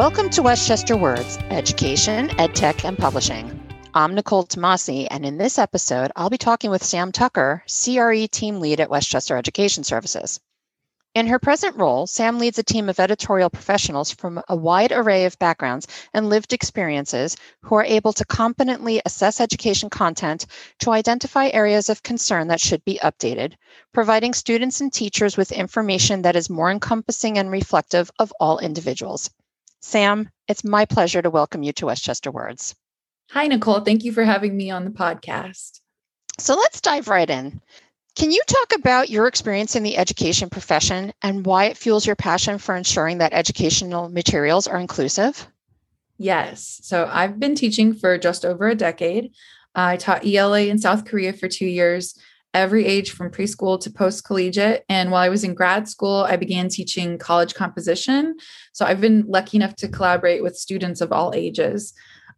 Welcome to Westchester Words, Education, EdTech, and Publishing. I'm Nicole Tomasi, and in this episode, I'll be talking with Sam Tucker, CRE Team Lead at Westchester Education Services. In her present role, Sam leads a team of editorial professionals from a wide array of backgrounds and lived experiences who are able to competently assess education content to identify areas of concern that should be updated, providing students and teachers with information that is more encompassing and reflective of all individuals. Sam, it's my pleasure to welcome you to Westchester Words. Hi, Nicole. Thank you for having me on the podcast. So let's dive right in. Can you talk about your experience in the education profession and why it fuels your passion for ensuring that educational materials are inclusive? Yes. So I've been teaching for just over a decade. I taught ELA in South Korea for two years, every age from preschool to post collegiate. And while I was in grad school, I began teaching college composition. So I've been lucky enough to collaborate with students of all ages.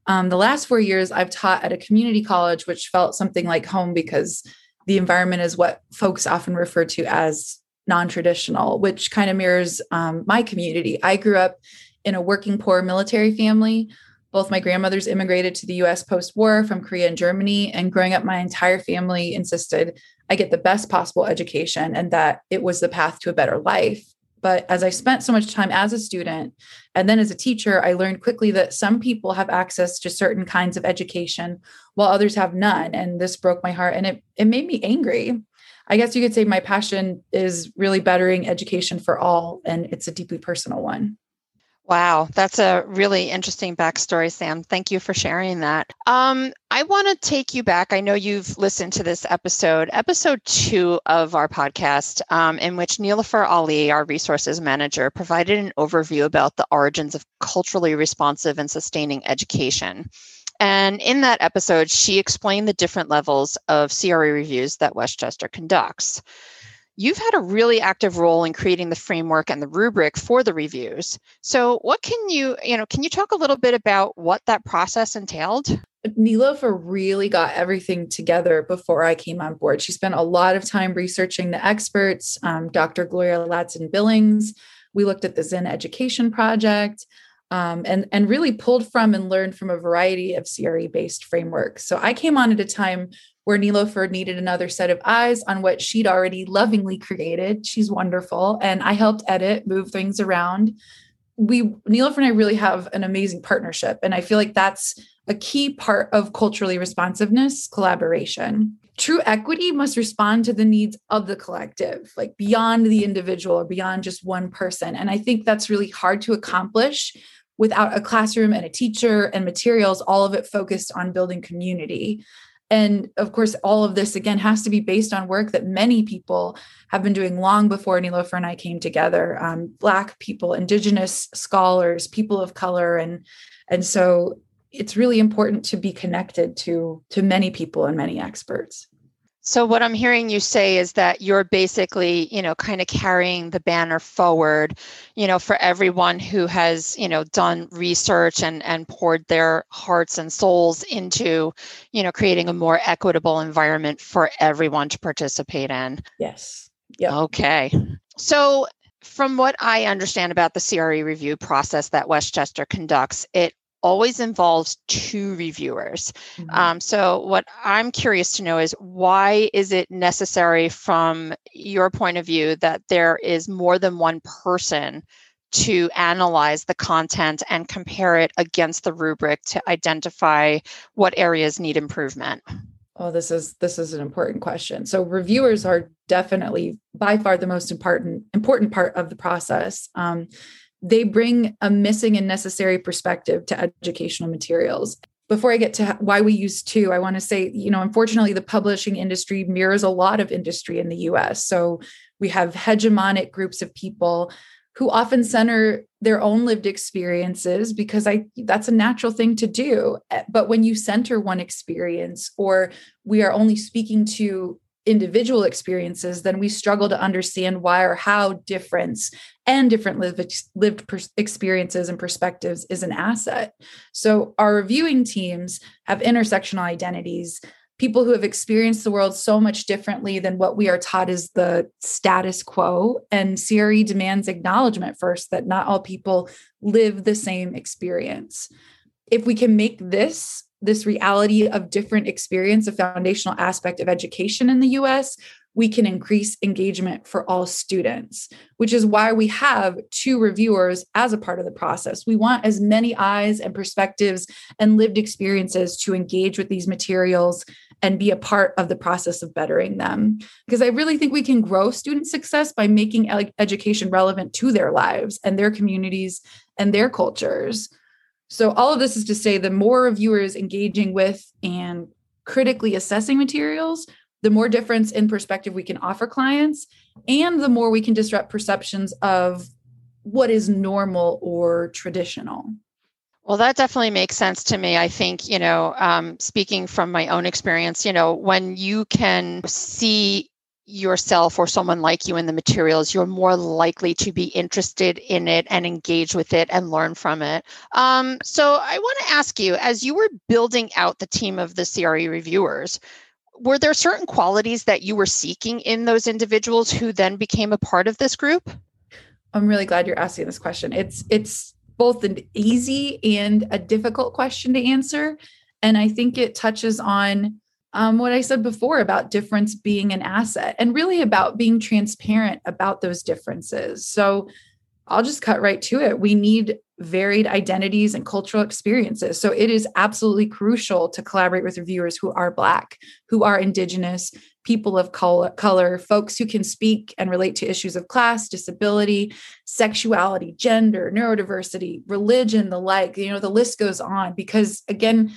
Um, the last four years, I've taught at a community college, which felt something like home because the environment is what folks often refer to as non-traditional which kind of mirrors um, my community i grew up in a working poor military family both my grandmothers immigrated to the us post-war from korea and germany and growing up my entire family insisted i get the best possible education and that it was the path to a better life but as I spent so much time as a student and then as a teacher, I learned quickly that some people have access to certain kinds of education while others have none. And this broke my heart and it, it made me angry. I guess you could say my passion is really bettering education for all, and it's a deeply personal one. Wow, that's a really interesting backstory, Sam. Thank you for sharing that. Um, I want to take you back. I know you've listened to this episode, episode two of our podcast, um, in which Nilofer Ali, our resources manager, provided an overview about the origins of culturally responsive and sustaining education. And in that episode, she explained the different levels of CRE reviews that Westchester conducts. You've had a really active role in creating the framework and the rubric for the reviews. So, what can you, you know, can you talk a little bit about what that process entailed? Nilofer really got everything together before I came on board. She spent a lot of time researching the experts, um, Dr. Gloria Ladson Billings. We looked at the Zinn Education Project um, and, and really pulled from and learned from a variety of CRE based frameworks. So I came on at a time where Nilofer needed another set of eyes on what she'd already lovingly created. She's wonderful. And I helped edit, move things around. We, Nilofer and I really have an amazing partnership. And I feel like that's a key part of culturally responsiveness collaboration. True equity must respond to the needs of the collective, like beyond the individual or beyond just one person. And I think that's really hard to accomplish without a classroom and a teacher and materials, all of it focused on building community. And of course, all of this again has to be based on work that many people have been doing long before Nilofer and I came together. Um, Black people, Indigenous scholars, people of color, and and so it's really important to be connected to to many people and many experts. So what I'm hearing you say is that you're basically, you know, kind of carrying the banner forward, you know, for everyone who has, you know, done research and and poured their hearts and souls into, you know, creating a more equitable environment for everyone to participate in. Yes. Yeah. Okay. So from what I understand about the CRE review process that Westchester conducts, it always involves two reviewers. Mm-hmm. Um, so, what I'm curious to know is why is it necessary from your point of view that there is more than one person to analyze the content and compare it against the rubric to identify what areas need improvement? Oh, this is this is an important question. So reviewers are definitely by far the most important important part of the process. Um, they bring a missing and necessary perspective to educational materials. Before I get to why we use two, I want to say, you know, unfortunately, the publishing industry mirrors a lot of industry in the US. So we have hegemonic groups of people who often center their own lived experiences because i that's a natural thing to do eh, but when you center one experience or we are only speaking to individual experiences, then we struggle to understand why or how difference and different lived, experiences and perspectives is an asset. So, our reviewing teams have intersectional identities. people who have experienced the world so much differently than what we are taught is the status quo. And CRE demands acknowledgement first that not all people live the same experience. If we can make this this reality of different experience a foundational aspect of education in the US, we can increase engagement for all students, which is why we have two reviewers as a part of the process. We want as many eyes and perspectives and lived experiences to engage with these materials and be a part of the process of bettering them. Because I really think we can grow student success by making education relevant to their lives and their communities and their cultures. So, all of this is to say the more reviewers engaging with and critically assessing materials, the more difference in perspective we can offer clients, and the more we can disrupt perceptions of what is normal or traditional. Well, that definitely makes sense to me. I think, you know, um, speaking from my own experience, you know, when you can see yourself or someone like you in the materials, you're more likely to be interested in it and engage with it and learn from it. Um, so, I want to ask you as you were building out the team of the CRE reviewers, were there certain qualities that you were seeking in those individuals who then became a part of this group? I'm really glad you're asking this question. It's it's both an easy and a difficult question to answer, and I think it touches on um, what I said before about difference being an asset, and really about being transparent about those differences. So I'll just cut right to it. We need varied identities and cultural experiences. So it is absolutely crucial to collaborate with reviewers who are Black, who are Indigenous, people of color, folks who can speak and relate to issues of class, disability, sexuality, gender, neurodiversity, religion, the like. You know, the list goes on because, again,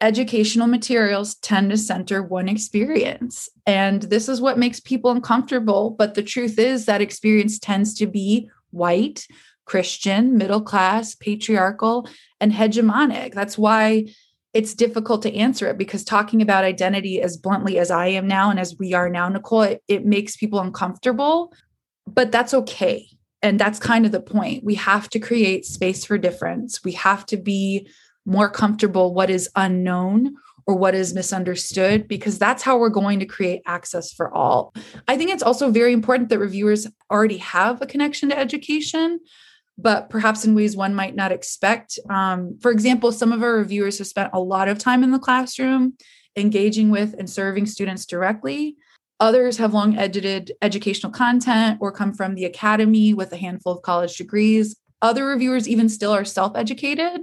educational materials tend to center one experience. And this is what makes people uncomfortable. But the truth is that experience tends to be white, Christian, middle class, patriarchal, and hegemonic. That's why it's difficult to answer it because talking about identity as bluntly as I am now and as we are now, Nicole, it, it makes people uncomfortable, but that's okay. And that's kind of the point. We have to create space for difference. We have to be more comfortable what is unknown or what is misunderstood, because that's how we're going to create access for all. I think it's also very important that reviewers already have a connection to education, but perhaps in ways one might not expect. Um, for example, some of our reviewers have spent a lot of time in the classroom engaging with and serving students directly. Others have long edited educational content or come from the academy with a handful of college degrees. Other reviewers even still are self educated.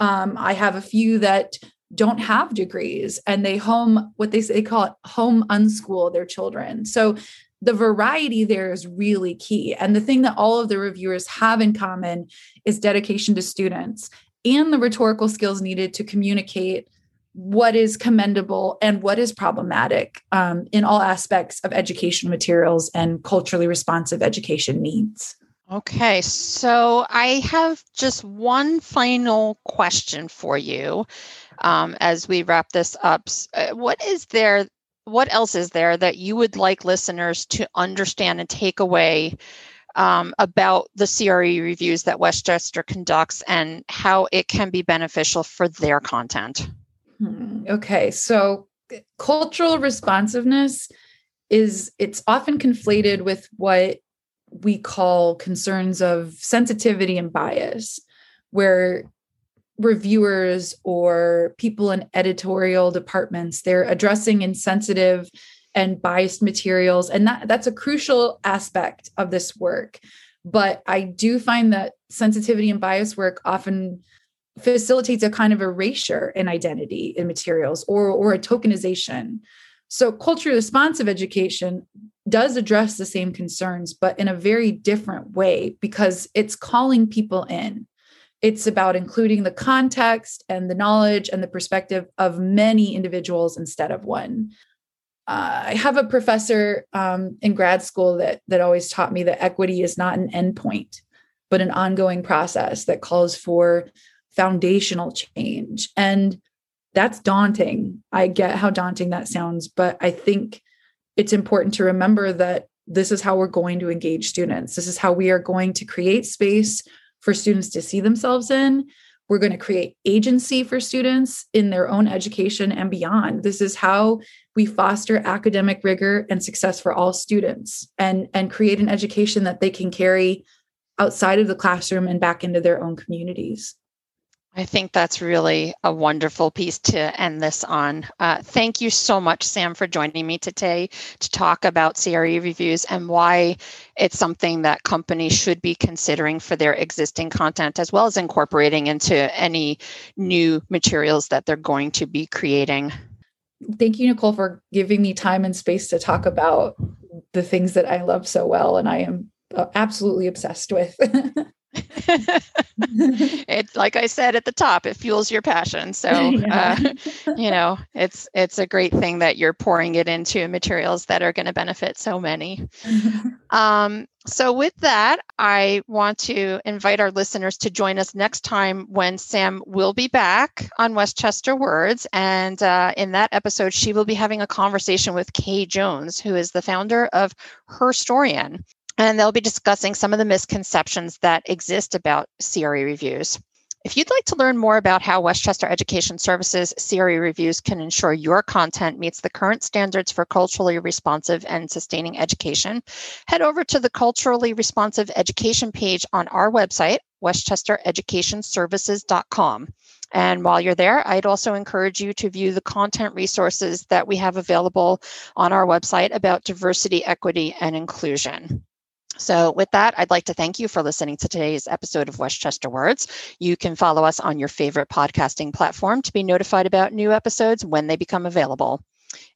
Um, I have a few that don't have degrees and they home what they say they call it home unschool their children so the variety there is really key and the thing that all of the reviewers have in common is dedication to students and the rhetorical skills needed to communicate what is commendable and what is problematic um, in all aspects of educational materials and culturally responsive education needs Okay, so I have just one final question for you um, as we wrap this up. Uh, what is there? What else is there that you would like listeners to understand and take away um, about the CRE reviews that Westchester conducts and how it can be beneficial for their content? Hmm, okay, so cultural responsiveness is it's often conflated with what we call concerns of sensitivity and bias, where reviewers or people in editorial departments. They're addressing insensitive and biased materials and that that's a crucial aspect of this work. But i do find that sensitivity and bias work often facilitates a kind of erasure in identity in materials or or a tokenization. So culturally responsive education does address the same concerns, but in a very different way because it's calling people in. It's about including the context and the knowledge and the perspective of many individuals instead of one. Uh, I have a professor um, in grad school that that always taught me that equity is not an endpoint, but an ongoing process that calls for foundational change. And that's daunting. I get how daunting that sounds, but I think it's important to remember that this is how we're going to engage students. This is how we are going to create space for students to see themselves in. We're going to create agency for students in their own education and beyond. This is how we foster academic rigor and success for all students and, and create an education that they can carry outside of the classroom and back into their own communities. I think that's really a wonderful piece to end this on. Uh, thank you so much, Sam, for joining me today to talk about CRE reviews and why it's something that companies should be considering for their existing content, as well as incorporating into any new materials that they're going to be creating. Thank you, Nicole, for giving me time and space to talk about the things that I love so well and I am uh, absolutely obsessed with. it like i said at the top it fuels your passion. So uh, you know it's it's a great thing that you're pouring it into materials that are going to benefit so many. Um, so with that i want to invite our listeners to join us next time when sam will be back on westchester words. And uh, in that episode she will be having a conversation with kay jones who is the founder of Herstorian and they'll be discussing some of the misconceptions that exist about CRE reviews. If you'd like to learn more about how Westchester Education Services CRE reviews can ensure your content meets the current standards for culturally responsive and sustaining education, head over to the Culturally Responsive Education page on our website, westchestereducationservices.com. And while you're there, I'd also encourage you to view the content resources that we have available on our website about diversity, equity, and inclusion. So, with that, I'd like to thank you for listening to today's episode of Westchester Words. You can follow us on your favorite podcasting platform to be notified about new episodes when they become available.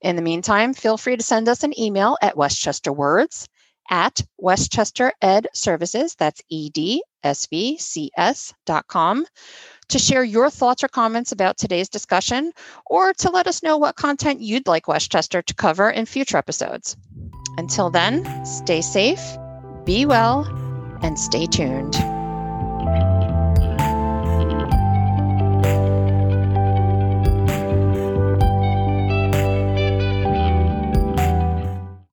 In the meantime, feel free to send us an email at westchesterwords at Westchester Ed Services, that's edsvcs.com, to share your thoughts or comments about today's discussion, or to let us know what content you'd like Westchester to cover in future episodes. Until then, stay safe be well and stay tuned.